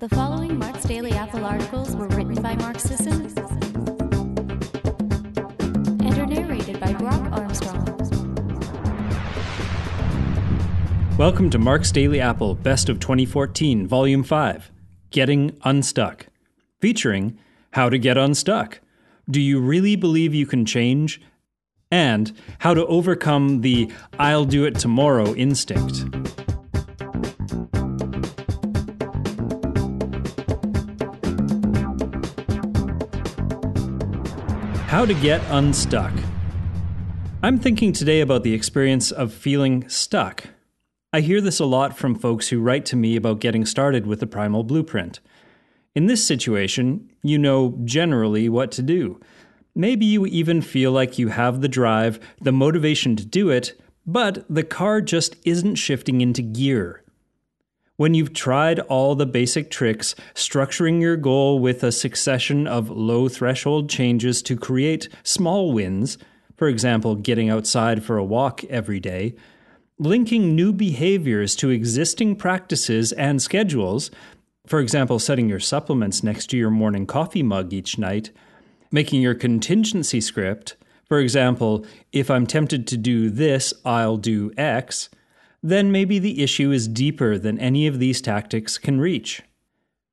The following Mark's Daily Apple articles were written by Mark Sisson and are narrated by Brock Armstrong. Welcome to Mark's Daily Apple Best of 2014, Volume 5 Getting Unstuck, featuring How to Get Unstuck. Do you really believe you can change? And how to overcome the I'll do it tomorrow instinct. How to get unstuck. I'm thinking today about the experience of feeling stuck. I hear this a lot from folks who write to me about getting started with the Primal Blueprint. In this situation, you know generally what to do. Maybe you even feel like you have the drive, the motivation to do it, but the car just isn't shifting into gear. When you've tried all the basic tricks, structuring your goal with a succession of low threshold changes to create small wins, for example, getting outside for a walk every day, linking new behaviors to existing practices and schedules, for example, setting your supplements next to your morning coffee mug each night, making your contingency script, for example, if I'm tempted to do this, I'll do X then maybe the issue is deeper than any of these tactics can reach.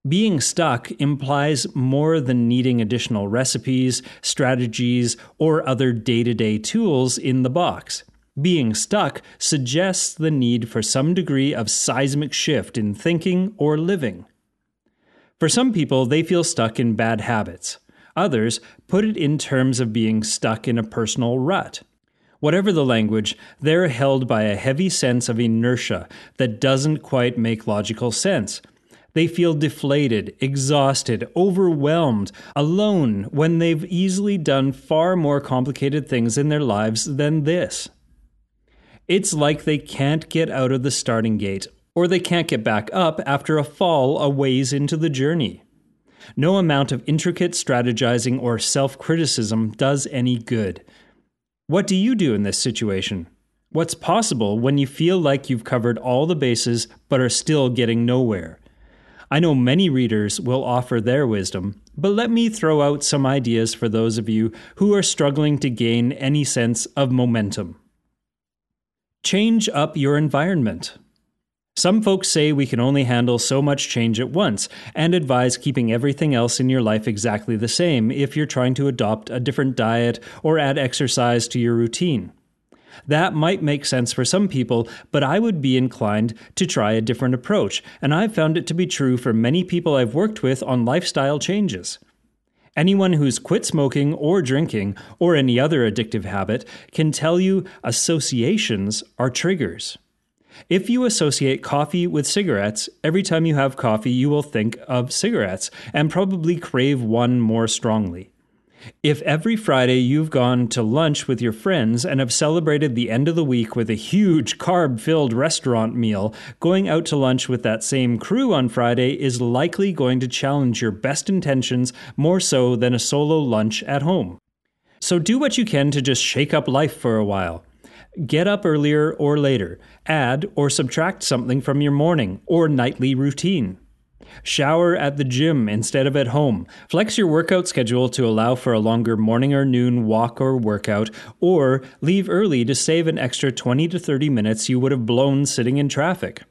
Being stuck implies more than needing additional recipes, strategies, or other day to day tools in the box. Being stuck suggests the need for some degree of seismic shift in thinking or living. For some people, they feel stuck in bad habits. Others put it in terms of being stuck in a personal rut. Whatever the language, they're held by a heavy sense of inertia that doesn't quite make logical sense. They feel deflated, exhausted, overwhelmed, alone when they've easily done far more complicated things in their lives than this. It's like they can't get out of the starting gate, or they can't get back up after a fall a ways into the journey. No amount of intricate strategizing or self criticism does any good. What do you do in this situation? What's possible when you feel like you've covered all the bases but are still getting nowhere? I know many readers will offer their wisdom, but let me throw out some ideas for those of you who are struggling to gain any sense of momentum. Change up your environment. Some folks say we can only handle so much change at once and advise keeping everything else in your life exactly the same if you're trying to adopt a different diet or add exercise to your routine. That might make sense for some people, but I would be inclined to try a different approach, and I've found it to be true for many people I've worked with on lifestyle changes. Anyone who's quit smoking or drinking or any other addictive habit can tell you associations are triggers. If you associate coffee with cigarettes, every time you have coffee, you will think of cigarettes and probably crave one more strongly. If every Friday you've gone to lunch with your friends and have celebrated the end of the week with a huge carb filled restaurant meal, going out to lunch with that same crew on Friday is likely going to challenge your best intentions more so than a solo lunch at home. So do what you can to just shake up life for a while. Get up earlier or later. Add or subtract something from your morning or nightly routine. Shower at the gym instead of at home. Flex your workout schedule to allow for a longer morning or noon walk or workout, or leave early to save an extra 20 to 30 minutes you would have blown sitting in traffic.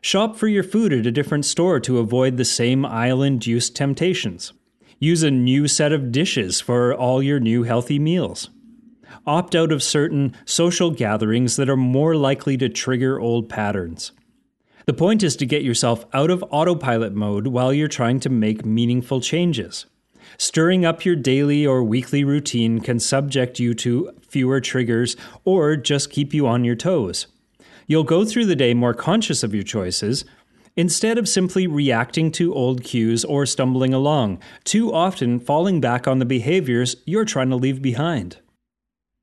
Shop for your food at a different store to avoid the same aisle induced temptations. Use a new set of dishes for all your new healthy meals opt out of certain social gatherings that are more likely to trigger old patterns. The point is to get yourself out of autopilot mode while you're trying to make meaningful changes. Stirring up your daily or weekly routine can subject you to fewer triggers or just keep you on your toes. You'll go through the day more conscious of your choices, instead of simply reacting to old cues or stumbling along, too often falling back on the behaviors you're trying to leave behind.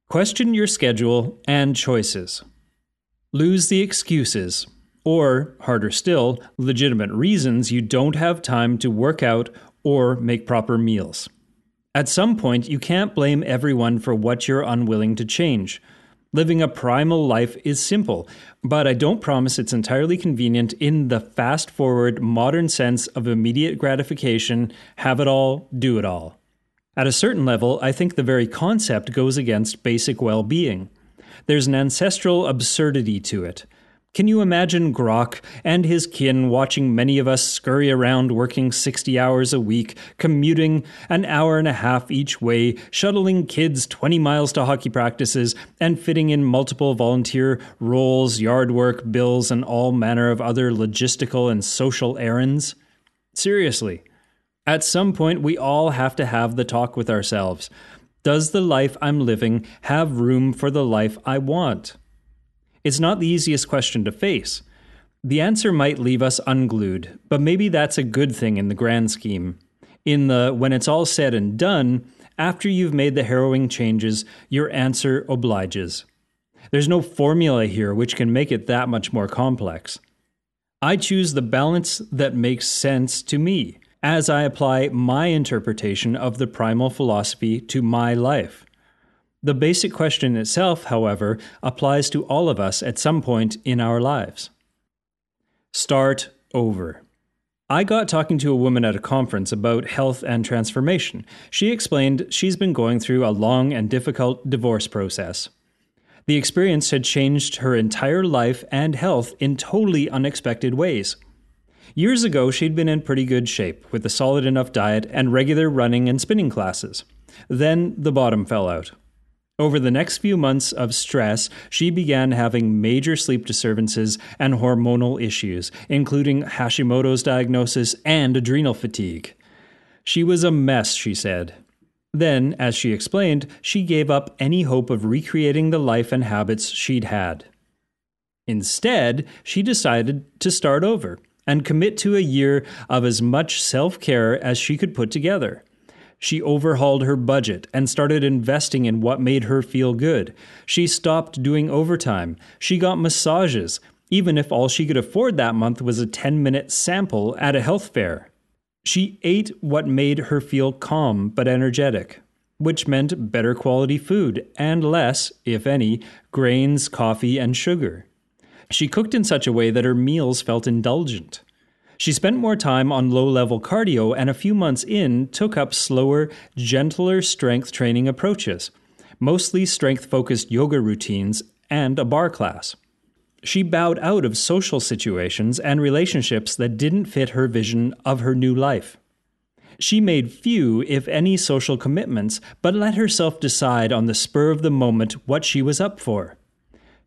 Question your schedule and choices. Lose the excuses, or, harder still, legitimate reasons you don't have time to work out or make proper meals. At some point, you can't blame everyone for what you're unwilling to change. Living a primal life is simple, but I don't promise it's entirely convenient in the fast forward modern sense of immediate gratification, have it all, do it all. At a certain level, I think the very concept goes against basic well being. There's an ancestral absurdity to it. Can you imagine Grok and his kin watching many of us scurry around working 60 hours a week, commuting an hour and a half each way, shuttling kids 20 miles to hockey practices, and fitting in multiple volunteer roles, yard work, bills, and all manner of other logistical and social errands? Seriously. At some point, we all have to have the talk with ourselves. Does the life I'm living have room for the life I want? It's not the easiest question to face. The answer might leave us unglued, but maybe that's a good thing in the grand scheme. In the when it's all said and done, after you've made the harrowing changes, your answer obliges. There's no formula here which can make it that much more complex. I choose the balance that makes sense to me as I apply my interpretation of the primal philosophy to my life. The basic question itself, however, applies to all of us at some point in our lives. Start over. I got talking to a woman at a conference about health and transformation. She explained she's been going through a long and difficult divorce process. The experience had changed her entire life and health in totally unexpected ways. Years ago, she'd been in pretty good shape with a solid enough diet and regular running and spinning classes. Then the bottom fell out. Over the next few months of stress, she began having major sleep disturbances and hormonal issues, including Hashimoto's diagnosis and adrenal fatigue. She was a mess, she said. Then, as she explained, she gave up any hope of recreating the life and habits she'd had. Instead, she decided to start over and commit to a year of as much self care as she could put together. She overhauled her budget and started investing in what made her feel good. She stopped doing overtime. She got massages, even if all she could afford that month was a 10 minute sample at a health fair. She ate what made her feel calm but energetic, which meant better quality food and less, if any, grains, coffee, and sugar. She cooked in such a way that her meals felt indulgent. She spent more time on low level cardio and a few months in took up slower, gentler strength training approaches, mostly strength focused yoga routines and a barre class. She bowed out of social situations and relationships that didn't fit her vision of her new life. She made few, if any, social commitments, but let herself decide on the spur of the moment what she was up for.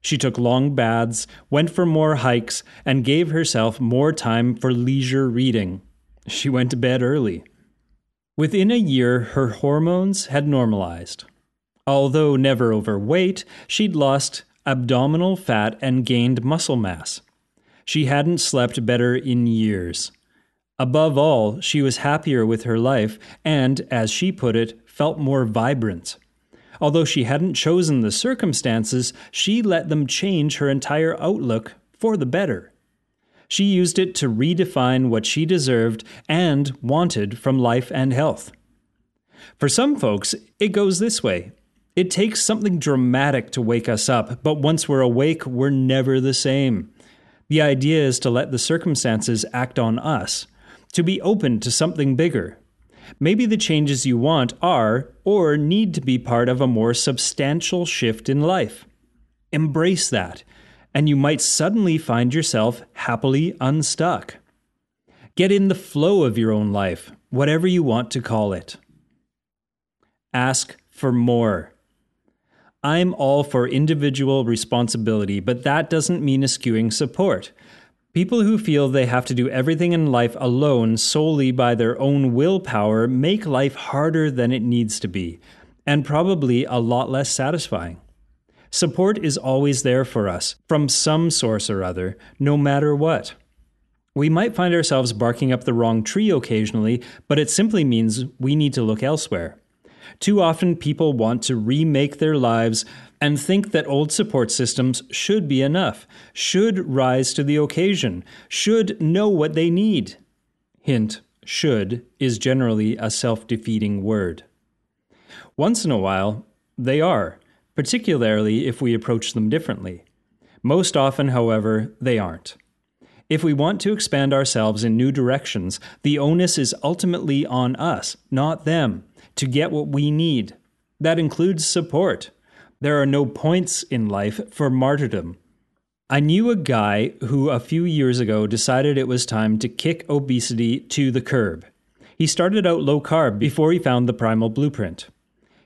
She took long baths, went for more hikes, and gave herself more time for leisure reading. She went to bed early. Within a year, her hormones had normalized. Although never overweight, she'd lost abdominal fat and gained muscle mass. She hadn't slept better in years. Above all, she was happier with her life and, as she put it, felt more vibrant. Although she hadn't chosen the circumstances, she let them change her entire outlook for the better. She used it to redefine what she deserved and wanted from life and health. For some folks, it goes this way it takes something dramatic to wake us up, but once we're awake, we're never the same. The idea is to let the circumstances act on us, to be open to something bigger, Maybe the changes you want are or need to be part of a more substantial shift in life. Embrace that, and you might suddenly find yourself happily unstuck. Get in the flow of your own life, whatever you want to call it. Ask for more. I'm all for individual responsibility, but that doesn't mean eschewing support. People who feel they have to do everything in life alone solely by their own willpower make life harder than it needs to be, and probably a lot less satisfying. Support is always there for us, from some source or other, no matter what. We might find ourselves barking up the wrong tree occasionally, but it simply means we need to look elsewhere. Too often, people want to remake their lives and think that old support systems should be enough, should rise to the occasion, should know what they need. Hint should is generally a self defeating word. Once in a while, they are, particularly if we approach them differently. Most often, however, they aren't. If we want to expand ourselves in new directions, the onus is ultimately on us, not them, to get what we need. That includes support. There are no points in life for martyrdom. I knew a guy who a few years ago decided it was time to kick obesity to the curb. He started out low carb before he found the primal blueprint.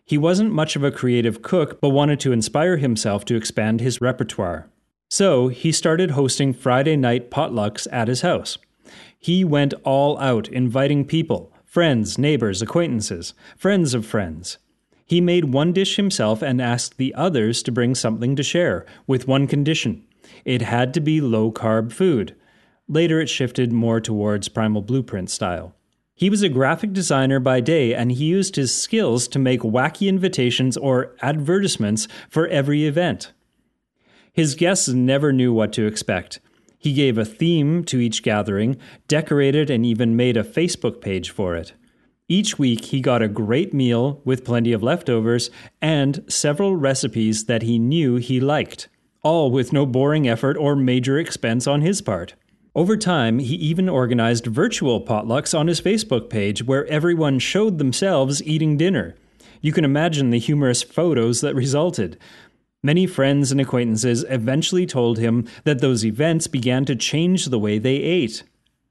He wasn't much of a creative cook, but wanted to inspire himself to expand his repertoire. So he started hosting Friday night potlucks at his house. He went all out, inviting people friends, neighbors, acquaintances, friends of friends. He made one dish himself and asked the others to bring something to share, with one condition it had to be low carb food. Later, it shifted more towards Primal Blueprint style. He was a graphic designer by day, and he used his skills to make wacky invitations or advertisements for every event. His guests never knew what to expect. He gave a theme to each gathering, decorated, and even made a Facebook page for it. Each week, he got a great meal with plenty of leftovers and several recipes that he knew he liked, all with no boring effort or major expense on his part. Over time, he even organized virtual potlucks on his Facebook page where everyone showed themselves eating dinner. You can imagine the humorous photos that resulted. Many friends and acquaintances eventually told him that those events began to change the way they ate.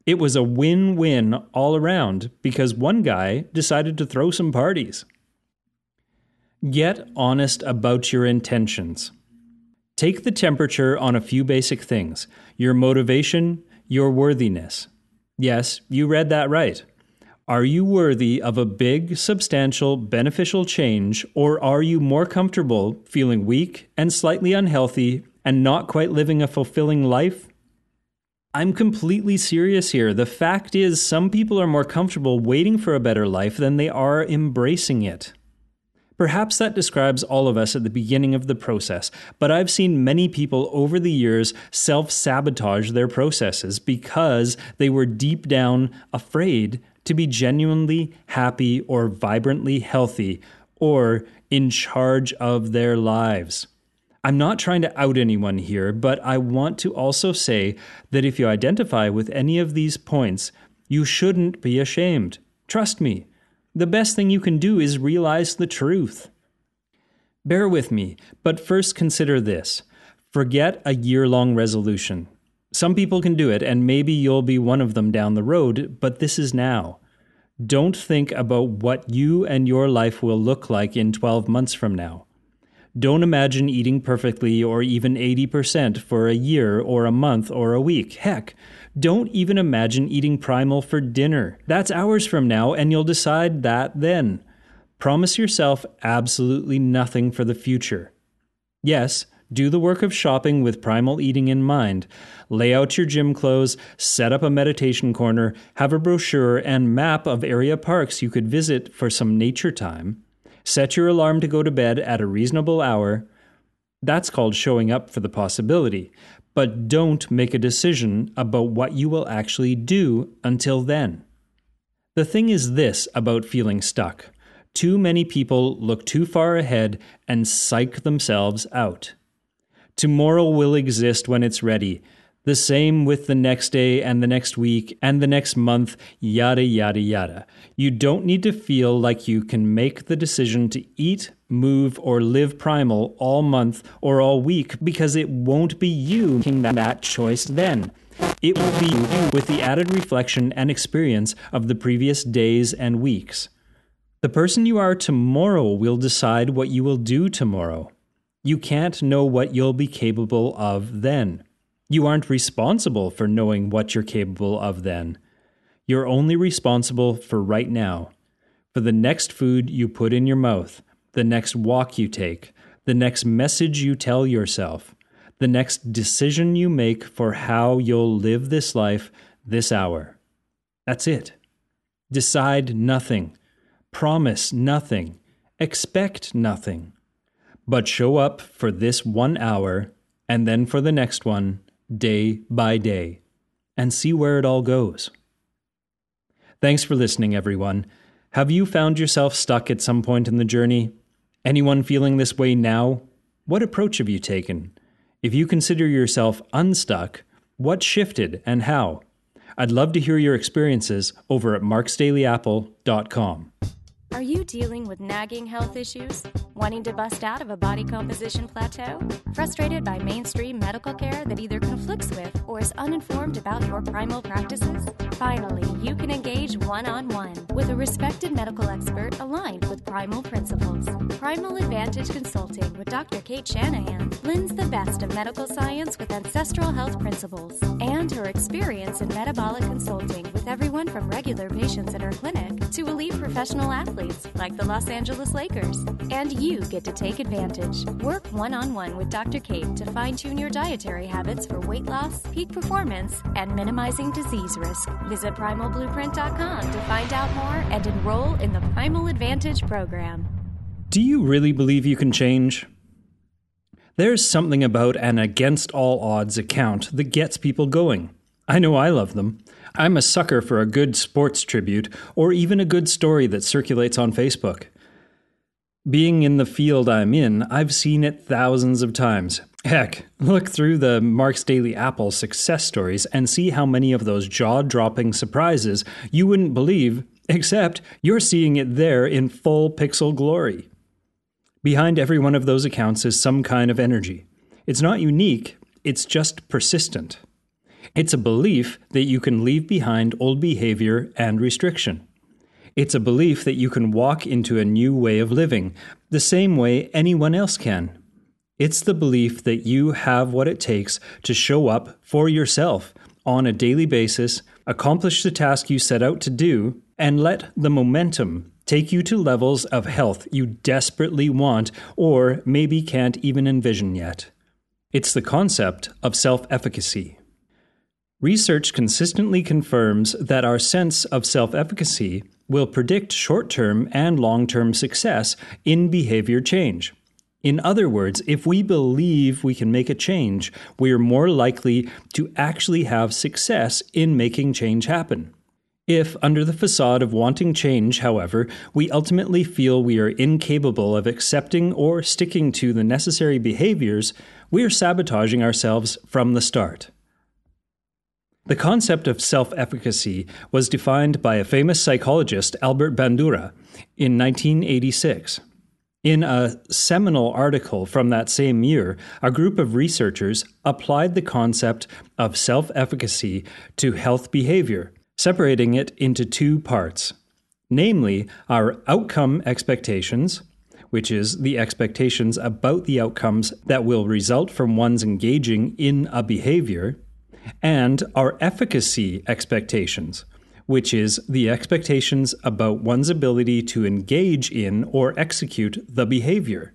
It was a win win all around because one guy decided to throw some parties. Get honest about your intentions. Take the temperature on a few basic things your motivation, your worthiness. Yes, you read that right. Are you worthy of a big, substantial, beneficial change, or are you more comfortable feeling weak and slightly unhealthy and not quite living a fulfilling life? I'm completely serious here. The fact is, some people are more comfortable waiting for a better life than they are embracing it. Perhaps that describes all of us at the beginning of the process, but I've seen many people over the years self sabotage their processes because they were deep down afraid to be genuinely happy or vibrantly healthy or in charge of their lives. I'm not trying to out anyone here, but I want to also say that if you identify with any of these points, you shouldn't be ashamed. Trust me, the best thing you can do is realize the truth. Bear with me, but first consider this forget a year long resolution. Some people can do it, and maybe you'll be one of them down the road, but this is now. Don't think about what you and your life will look like in 12 months from now. Don't imagine eating perfectly or even 80% for a year or a month or a week. Heck, don't even imagine eating primal for dinner. That's hours from now, and you'll decide that then. Promise yourself absolutely nothing for the future. Yes, do the work of shopping with primal eating in mind. Lay out your gym clothes, set up a meditation corner, have a brochure and map of area parks you could visit for some nature time. Set your alarm to go to bed at a reasonable hour. That's called showing up for the possibility. But don't make a decision about what you will actually do until then. The thing is this about feeling stuck too many people look too far ahead and psych themselves out. Tomorrow will exist when it's ready. The same with the next day and the next week and the next month, yada, yada, yada. You don't need to feel like you can make the decision to eat, move, or live primal all month or all week because it won't be you making that choice then. It will be you with the added reflection and experience of the previous days and weeks. The person you are tomorrow will decide what you will do tomorrow. You can't know what you'll be capable of then. You aren't responsible for knowing what you're capable of then. You're only responsible for right now, for the next food you put in your mouth, the next walk you take, the next message you tell yourself, the next decision you make for how you'll live this life this hour. That's it. Decide nothing, promise nothing, expect nothing but show up for this one hour and then for the next one, day by day, and see where it all goes. Thanks for listening, everyone. Have you found yourself stuck at some point in the journey? Anyone feeling this way now? What approach have you taken? If you consider yourself unstuck, what shifted and how? I'd love to hear your experiences over at marksdailyapple.com. Are you dealing with nagging health issues? Wanting to bust out of a body composition plateau? Frustrated by mainstream medical care that either conflicts with or is uninformed about your primal practices? Finally, you can engage one on one with a respected medical expert aligned with primal principles. Primal Advantage Consulting with Dr. Cate Shanahan blends the best of medical science with ancestral health principles and her experience in metabolic consulting with everyone from regular patients in her clinic to elite professional athletes like the Los Angeles Lakers. And you get to take advantage. Work one on one with Dr. Cate to fine tune your dietary habits for weight loss, peak performance, and minimizing disease risk. Visit primalblueprint.com to find out more and enroll in the Primal Advantage program. Do you really believe you can change? There's something about an against all odds account that gets people going. I know I love them. I'm a sucker for a good sports tribute or even a good story that circulates on Facebook. Being in the field I'm in, I've seen it thousands of times. Heck, look through the Mark's Daily Apple success stories and see how many of those jaw dropping surprises you wouldn't believe, except you're seeing it there in full pixel glory. Behind every one of those accounts is some kind of energy. It's not unique, it's just persistent. It's a belief that you can leave behind old behavior and restriction. It's a belief that you can walk into a new way of living, the same way anyone else can. It's the belief that you have what it takes to show up for yourself on a daily basis, accomplish the task you set out to do, and let the momentum take you to levels of health you desperately want or maybe can't even envision yet. It's the concept of self efficacy. Research consistently confirms that our sense of self efficacy will predict short term and long term success in behavior change. In other words, if we believe we can make a change, we are more likely to actually have success in making change happen. If, under the facade of wanting change, however, we ultimately feel we are incapable of accepting or sticking to the necessary behaviors, we are sabotaging ourselves from the start. The concept of self efficacy was defined by a famous psychologist, Albert Bandura, in 1986. In a seminal article from that same year, a group of researchers applied the concept of self efficacy to health behavior, separating it into two parts namely, our outcome expectations, which is the expectations about the outcomes that will result from one's engaging in a behavior, and our efficacy expectations, which is the expectations about one's ability to engage in or execute the behavior.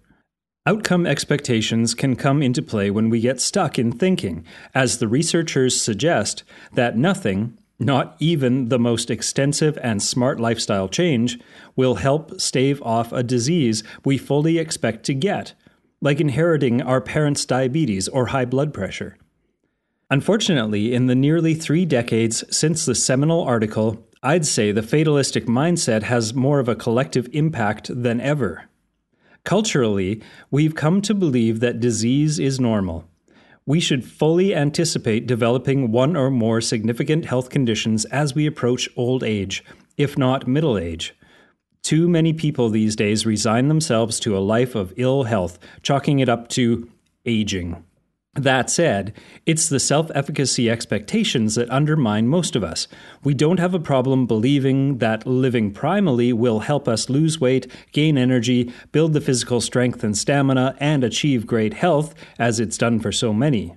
Outcome expectations can come into play when we get stuck in thinking, as the researchers suggest that nothing, not even the most extensive and smart lifestyle change, will help stave off a disease we fully expect to get, like inheriting our parents' diabetes or high blood pressure. Unfortunately, in the nearly three decades since the seminal article, I'd say the fatalistic mindset has more of a collective impact than ever. Culturally, we've come to believe that disease is normal. We should fully anticipate developing one or more significant health conditions as we approach old age, if not middle age. Too many people these days resign themselves to a life of ill health, chalking it up to aging. That said, it's the self efficacy expectations that undermine most of us. We don't have a problem believing that living primally will help us lose weight, gain energy, build the physical strength and stamina, and achieve great health, as it's done for so many.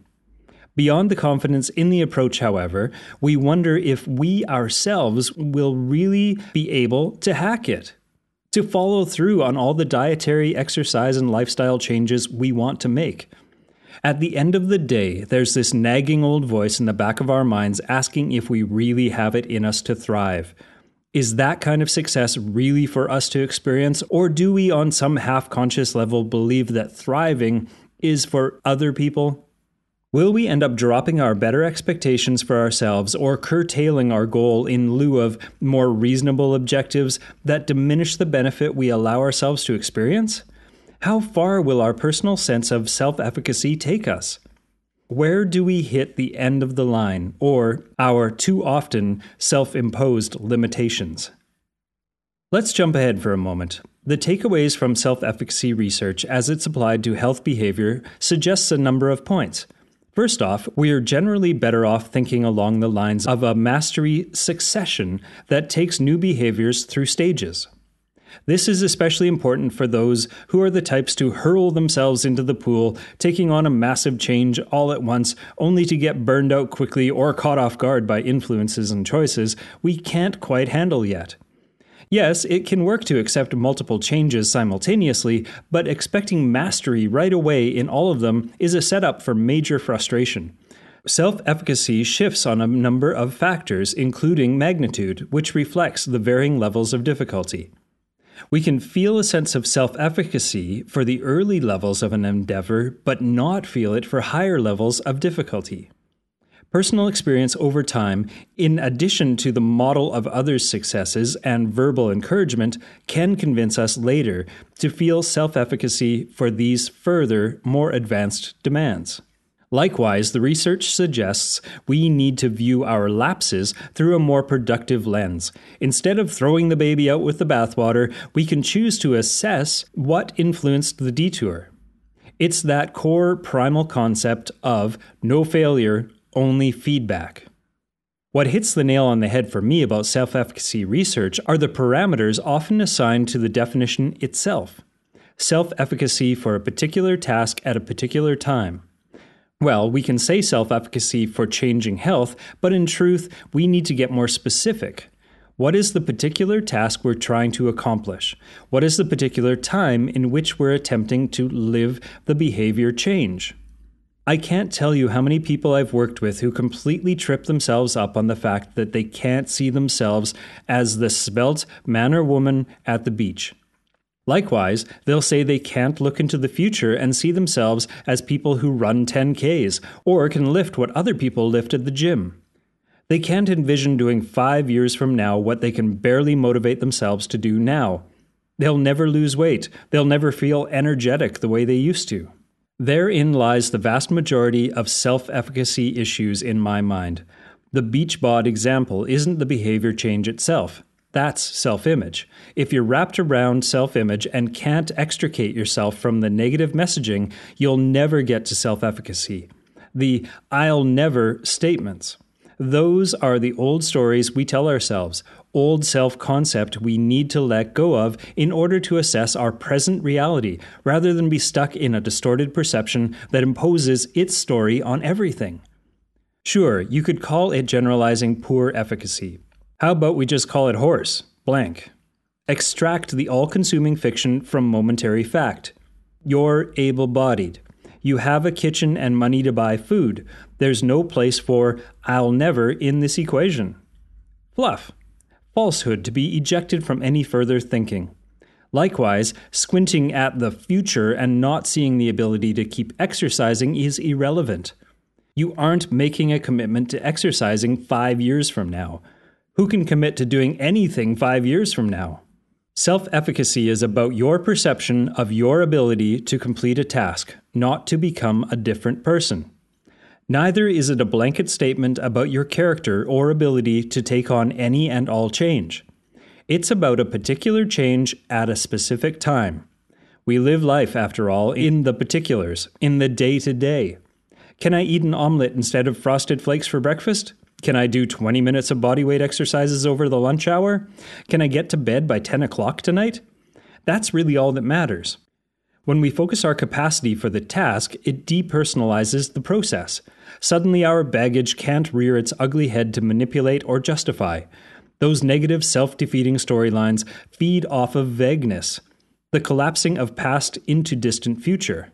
Beyond the confidence in the approach, however, we wonder if we ourselves will really be able to hack it, to follow through on all the dietary, exercise, and lifestyle changes we want to make. At the end of the day, there's this nagging old voice in the back of our minds asking if we really have it in us to thrive. Is that kind of success really for us to experience, or do we, on some half conscious level, believe that thriving is for other people? Will we end up dropping our better expectations for ourselves or curtailing our goal in lieu of more reasonable objectives that diminish the benefit we allow ourselves to experience? How far will our personal sense of self efficacy take us? Where do we hit the end of the line, or our too often self imposed limitations? Let's jump ahead for a moment. The takeaways from self efficacy research as it's applied to health behavior suggests a number of points. First off, we are generally better off thinking along the lines of a mastery succession that takes new behaviors through stages. This is especially important for those who are the types to hurl themselves into the pool, taking on a massive change all at once, only to get burned out quickly or caught off guard by influences and choices we can't quite handle yet. Yes, it can work to accept multiple changes simultaneously, but expecting mastery right away in all of them is a setup for major frustration. Self efficacy shifts on a number of factors, including magnitude, which reflects the varying levels of difficulty. We can feel a sense of self efficacy for the early levels of an endeavor, but not feel it for higher levels of difficulty. Personal experience over time, in addition to the model of others' successes and verbal encouragement, can convince us later to feel self efficacy for these further, more advanced demands. Likewise, the research suggests we need to view our lapses through a more productive lens. Instead of throwing the baby out with the bathwater, we can choose to assess what influenced the detour. It's that core primal concept of no failure, only feedback. What hits the nail on the head for me about self efficacy research are the parameters often assigned to the definition itself self efficacy for a particular task at a particular time. Well, we can say self efficacy for changing health, but in truth, we need to get more specific. What is the particular task we're trying to accomplish? What is the particular time in which we're attempting to live the behavior change? I can't tell you how many people I've worked with who completely trip themselves up on the fact that they can't see themselves as the svelte man or woman at the beach. Likewise, they'll say they can't look into the future and see themselves as people who run 10Ks or can lift what other people lift at the gym. They can't envision doing five years from now what they can barely motivate themselves to do now. They'll never lose weight. They'll never feel energetic the way they used to. Therein lies the vast majority of self efficacy issues in my mind. The beach bod example isn't the behavior change itself. That's self image. If you're wrapped around self image and can't extricate yourself from the negative messaging, you'll never get to self efficacy. The I'll never statements. Those are the old stories we tell ourselves, old self concept we need to let go of in order to assess our present reality, rather than be stuck in a distorted perception that imposes its story on everything. Sure, you could call it generalizing poor efficacy. How about we just call it horse, blank? Extract the all consuming fiction from momentary fact. You're able bodied. You have a kitchen and money to buy food. There's no place for I'll never in this equation. Fluff. Falsehood to be ejected from any further thinking. Likewise, squinting at the future and not seeing the ability to keep exercising is irrelevant. You aren't making a commitment to exercising five years from now. Who can commit to doing anything five years from now? Self efficacy is about your perception of your ability to complete a task, not to become a different person. Neither is it a blanket statement about your character or ability to take on any and all change. It's about a particular change at a specific time. We live life, after all, in the particulars, in the day to day. Can I eat an omelette instead of frosted flakes for breakfast? Can I do 20 minutes of bodyweight exercises over the lunch hour? Can I get to bed by 10 o'clock tonight? That's really all that matters. When we focus our capacity for the task, it depersonalizes the process. Suddenly, our baggage can't rear its ugly head to manipulate or justify. Those negative, self defeating storylines feed off of vagueness, the collapsing of past into distant future.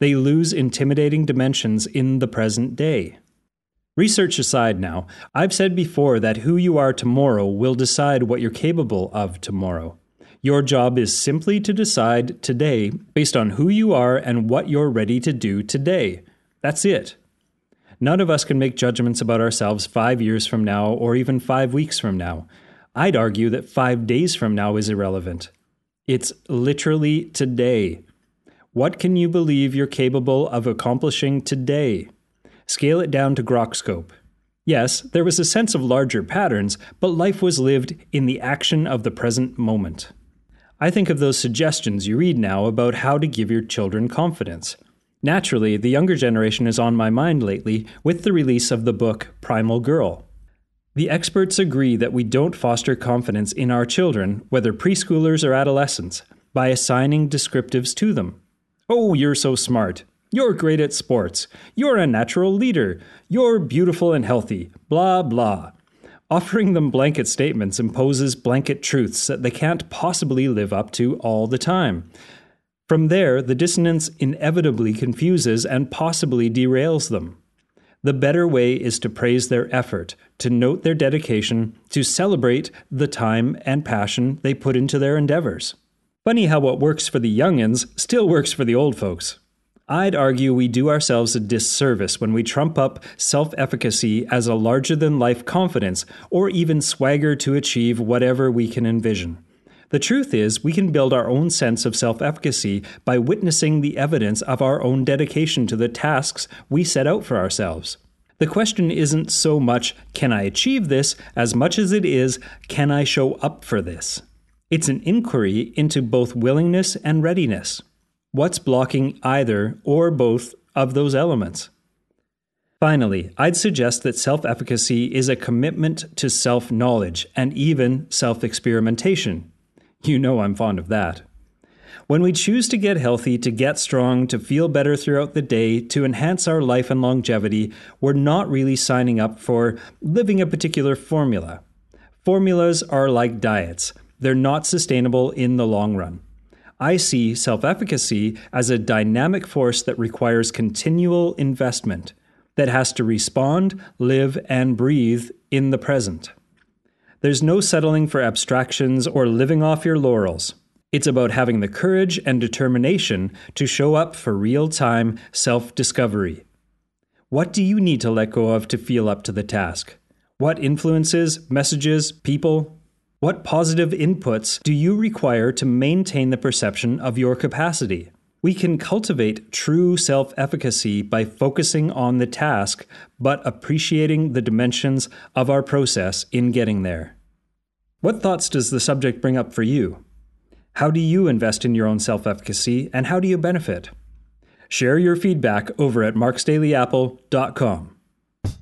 They lose intimidating dimensions in the present day. Research aside now, I've said before that who you are tomorrow will decide what you're capable of tomorrow. Your job is simply to decide today based on who you are and what you're ready to do today. That's it. None of us can make judgments about ourselves five years from now or even five weeks from now. I'd argue that five days from now is irrelevant. It's literally today. What can you believe you're capable of accomplishing today? Scale it down to Grokscope. Yes, there was a sense of larger patterns, but life was lived in the action of the present moment. I think of those suggestions you read now about how to give your children confidence. Naturally, the younger generation is on my mind lately with the release of the book Primal Girl. The experts agree that we don't foster confidence in our children, whether preschoolers or adolescents, by assigning descriptives to them. Oh, you're so smart. You're great at sports. You're a natural leader. You're beautiful and healthy. Blah, blah. Offering them blanket statements imposes blanket truths that they can't possibly live up to all the time. From there, the dissonance inevitably confuses and possibly derails them. The better way is to praise their effort, to note their dedication, to celebrate the time and passion they put into their endeavors. Funny how what works for the youngins still works for the old folks. I'd argue we do ourselves a disservice when we trump up self efficacy as a larger than life confidence or even swagger to achieve whatever we can envision. The truth is, we can build our own sense of self efficacy by witnessing the evidence of our own dedication to the tasks we set out for ourselves. The question isn't so much, can I achieve this, as much as it is, can I show up for this? It's an inquiry into both willingness and readiness. What's blocking either or both of those elements? Finally, I'd suggest that self efficacy is a commitment to self knowledge and even self experimentation. You know I'm fond of that. When we choose to get healthy, to get strong, to feel better throughout the day, to enhance our life and longevity, we're not really signing up for living a particular formula. Formulas are like diets, they're not sustainable in the long run. I see self efficacy as a dynamic force that requires continual investment, that has to respond, live, and breathe in the present. There's no settling for abstractions or living off your laurels. It's about having the courage and determination to show up for real time self discovery. What do you need to let go of to feel up to the task? What influences, messages, people, what positive inputs do you require to maintain the perception of your capacity? We can cultivate true self efficacy by focusing on the task, but appreciating the dimensions of our process in getting there. What thoughts does the subject bring up for you? How do you invest in your own self efficacy, and how do you benefit? Share your feedback over at marksdailyapple.com.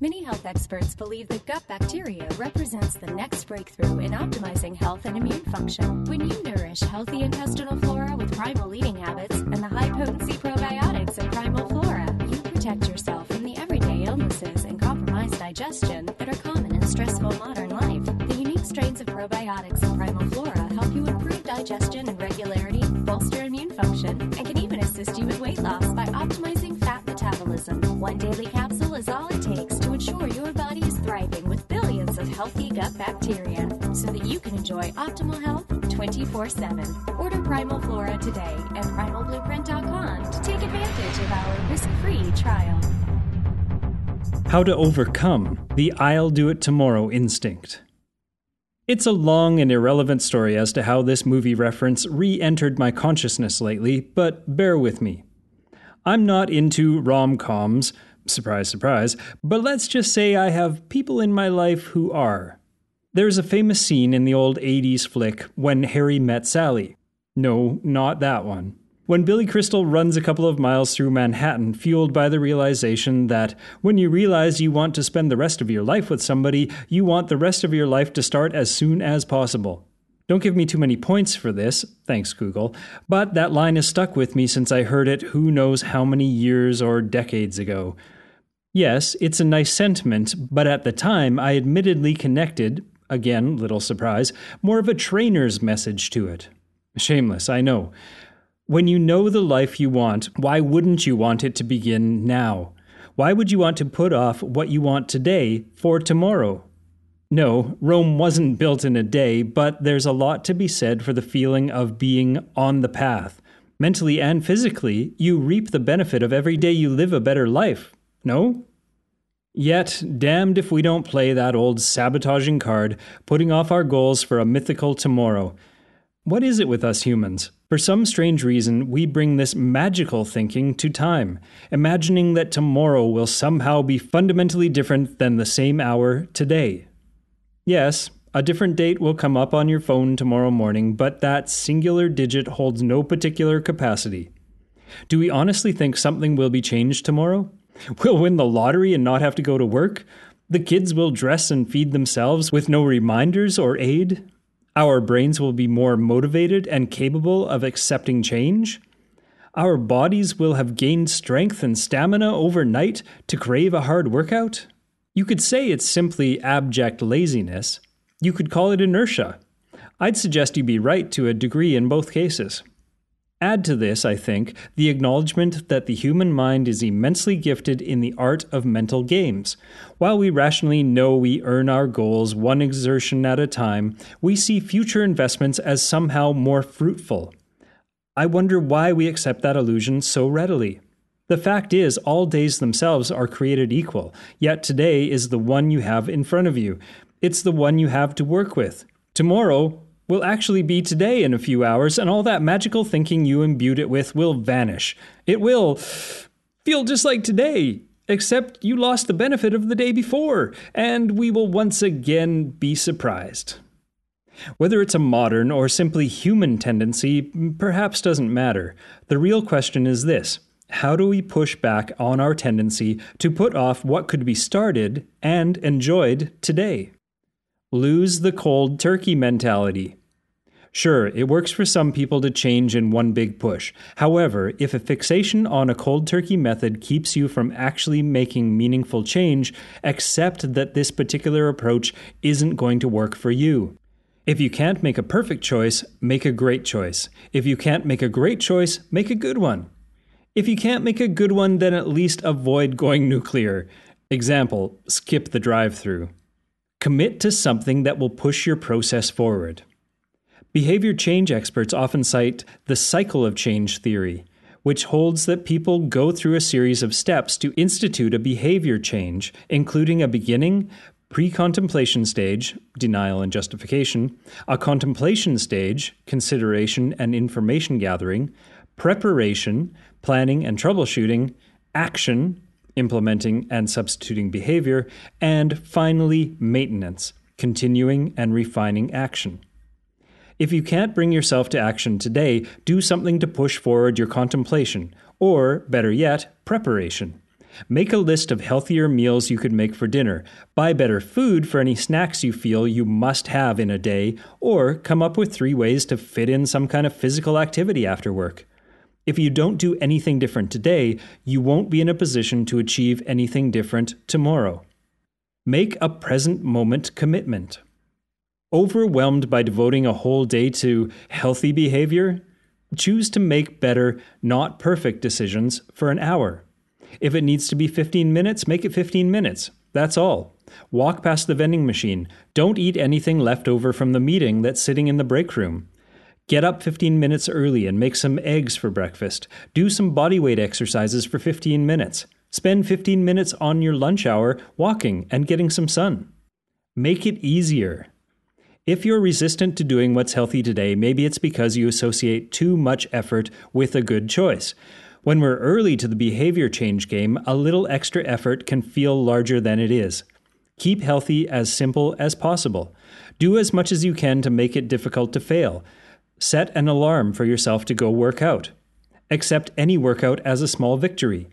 Many health experts believe that gut bacteria represents the next breakthrough in optimizing health and immune function. When you nourish healthy intestinal flora with primal eating habits and the high potency probiotics of primal flora, you protect yourself from the everyday illnesses and compromised digestion that are common in stressful modern life. The unique strains of probiotics in primal flora help you improve digestion and regularity, bolster immune function, and can even assist you with weight loss by optimizing fat metabolism. One daily capsule is all it takes ensure your body is thriving with billions of healthy gut bacteria so that you can enjoy optimal health 24 7. Order Primal Flora today at primalblueprint.com to take advantage of our risk free trial. How to overcome the I'll do it tomorrow instinct. It's a long and irrelevant story as to how this movie reference re entered my consciousness lately, but bear with me. I'm not into rom coms, surprise, surprise, but let's just say I have people in my life who are. There's a famous scene in the old 80s flick When Harry Met Sally. No, not that one. When Billy Crystal runs a couple of miles through Manhattan, fueled by the realization that when you realize you want to spend the rest of your life with somebody, you want the rest of your life to start as soon as possible. Don't give me too many points for this, thanks Google, but that line has stuck with me since I heard it who knows how many years or decades ago. Yes, it's a nice sentiment, but at the time I admittedly connected, again, little surprise, more of a trainer's message to it. Shameless, I know. When you know the life you want, why wouldn't you want it to begin now? Why would you want to put off what you want today for tomorrow? No, Rome wasn't built in a day, but there's a lot to be said for the feeling of being on the path. Mentally and physically, you reap the benefit of every day you live a better life. No? Yet, damned if we don't play that old sabotaging card, putting off our goals for a mythical tomorrow. What is it with us humans? For some strange reason, we bring this magical thinking to time, imagining that tomorrow will somehow be fundamentally different than the same hour today. Yes, a different date will come up on your phone tomorrow morning, but that singular digit holds no particular capacity. Do we honestly think something will be changed tomorrow? We'll win the lottery and not have to go to work? The kids will dress and feed themselves with no reminders or aid? Our brains will be more motivated and capable of accepting change. Our bodies will have gained strength and stamina overnight to crave a hard workout. You could say it's simply abject laziness. You could call it inertia. I'd suggest you be right to a degree in both cases. Add to this, I think, the acknowledgement that the human mind is immensely gifted in the art of mental games. While we rationally know we earn our goals one exertion at a time, we see future investments as somehow more fruitful. I wonder why we accept that illusion so readily. The fact is, all days themselves are created equal, yet today is the one you have in front of you. It's the one you have to work with. Tomorrow will actually be today in a few hours, and all that magical thinking you imbued it with will vanish. It will feel just like today, except you lost the benefit of the day before, and we will once again be surprised. Whether it's a modern or simply human tendency perhaps doesn't matter. The real question is this how do we push back on our tendency to put off what could be started and enjoyed today? Lose the cold turkey mentality. Sure, it works for some people to change in one big push. However, if a fixation on a cold turkey method keeps you from actually making meaningful change, accept that this particular approach isn't going to work for you. If you can't make a perfect choice, make a great choice. If you can't make a great choice, make a good one. If you can't make a good one, then at least avoid going nuclear. Example skip the drive through. Commit to something that will push your process forward. Behavior change experts often cite the cycle of change theory, which holds that people go through a series of steps to institute a behavior change, including a beginning, pre contemplation stage, denial and justification, a contemplation stage, consideration and information gathering, preparation, planning and troubleshooting, action, implementing and substituting behavior, and finally, maintenance, continuing and refining action. If you can't bring yourself to action today, do something to push forward your contemplation, or, better yet, preparation. Make a list of healthier meals you could make for dinner, buy better food for any snacks you feel you must have in a day, or come up with three ways to fit in some kind of physical activity after work. If you don't do anything different today, you won't be in a position to achieve anything different tomorrow. Make a present moment commitment. Overwhelmed by devoting a whole day to healthy behavior? Choose to make better, not perfect decisions for an hour. If it needs to be 15 minutes, make it 15 minutes. That's all. Walk past the vending machine. Don't eat anything left over from the meeting that's sitting in the break room. Get up 15 minutes early and make some eggs for breakfast. Do some bodyweight exercises for 15 minutes. Spend 15 minutes on your lunch hour walking and getting some sun. Make it easier. If you're resistant to doing what's healthy today, maybe it's because you associate too much effort with a good choice. When we're early to the behavior change game, a little extra effort can feel larger than it is. Keep healthy as simple as possible. Do as much as you can to make it difficult to fail. Set an alarm for yourself to go work out. Accept any workout as a small victory.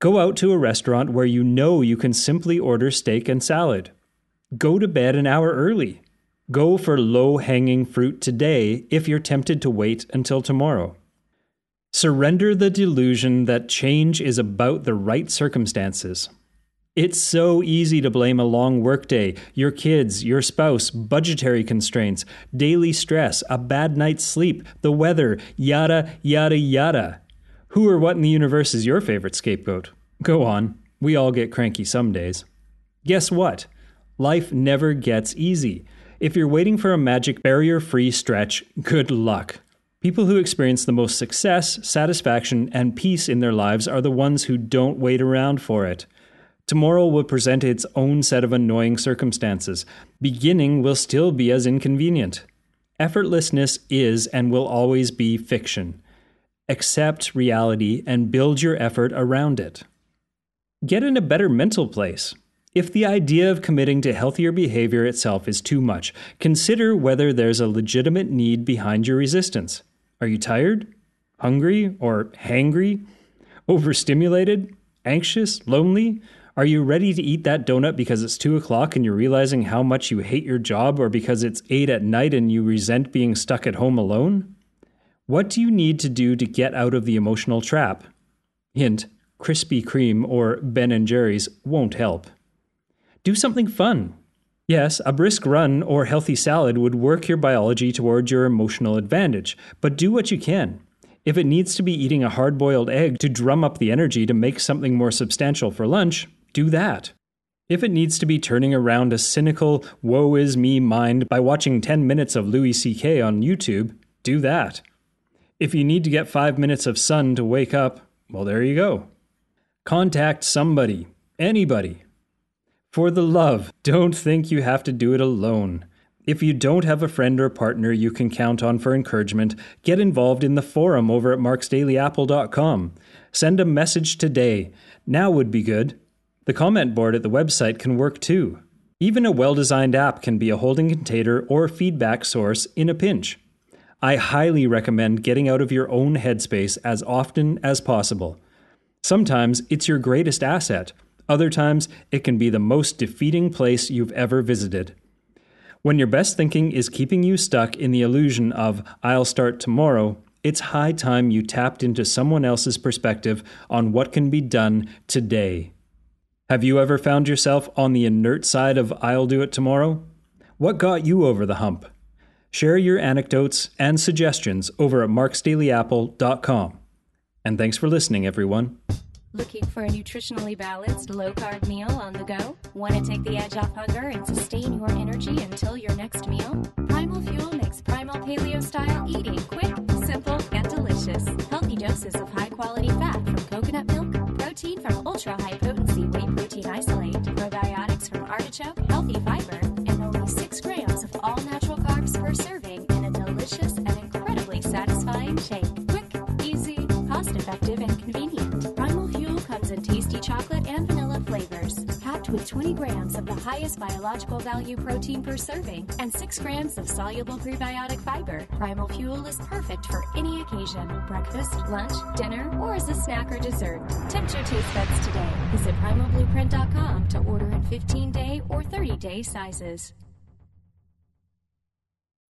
Go out to a restaurant where you know you can simply order steak and salad. Go to bed an hour early. Go for low hanging fruit today if you're tempted to wait until tomorrow. Surrender the delusion that change is about the right circumstances. It's so easy to blame a long workday, your kids, your spouse, budgetary constraints, daily stress, a bad night's sleep, the weather, yada, yada, yada. Who or what in the universe is your favorite scapegoat? Go on, we all get cranky some days. Guess what? Life never gets easy. If you're waiting for a magic barrier free stretch, good luck. People who experience the most success, satisfaction, and peace in their lives are the ones who don't wait around for it. Tomorrow will present its own set of annoying circumstances. Beginning will still be as inconvenient. Effortlessness is and will always be fiction. Accept reality and build your effort around it. Get in a better mental place. If the idea of committing to healthier behavior itself is too much, consider whether there's a legitimate need behind your resistance. Are you tired? Hungry? Or hangry? Overstimulated? Anxious? Lonely? Are you ready to eat that donut because it's 2 o'clock and you're realizing how much you hate your job, or because it's 8 at night and you resent being stuck at home alone? What do you need to do to get out of the emotional trap? Hint Krispy Kreme or Ben and Jerry's won't help. Do something fun. Yes, a brisk run or healthy salad would work your biology toward your emotional advantage, but do what you can. If it needs to be eating a hard boiled egg to drum up the energy to make something more substantial for lunch, do that. If it needs to be turning around a cynical, woe is me mind by watching 10 minutes of Louis C.K. on YouTube, do that. If you need to get 5 minutes of sun to wake up, well, there you go. Contact somebody, anybody. For the love, don't think you have to do it alone. If you don't have a friend or partner you can count on for encouragement, get involved in the forum over at marksdailyapple.com. Send a message today. Now would be good. The comment board at the website can work too. Even a well designed app can be a holding container or feedback source in a pinch. I highly recommend getting out of your own headspace as often as possible. Sometimes it's your greatest asset, other times it can be the most defeating place you've ever visited. When your best thinking is keeping you stuck in the illusion of, I'll start tomorrow, it's high time you tapped into someone else's perspective on what can be done today. Have you ever found yourself on the inert side of, I'll do it tomorrow? What got you over the hump? Share your anecdotes and suggestions over at marksdailyapple.com. And thanks for listening, everyone. Looking for a nutritionally balanced, low carb meal on the go? Want to take the edge off hunger and sustain your energy until your next meal? Primal Fuel makes primal paleo style eating quick, simple, and delicious. Healthy doses of high quality fat from coconut milk, protein from ultra high whey protein isolate, probiotics from artichoke, healthy fiber, and only 6 grams of all natural carbs per serving in a delicious and incredibly satisfying shake. With 20 grams of the highest biological value protein per serving and 6 grams of soluble prebiotic fiber. Primal Fuel is perfect for any occasion breakfast, lunch, dinner, or as a snack or dessert. Tempt your taste buds today. Visit primalblueprint.com to order in 15 day or 30 day sizes.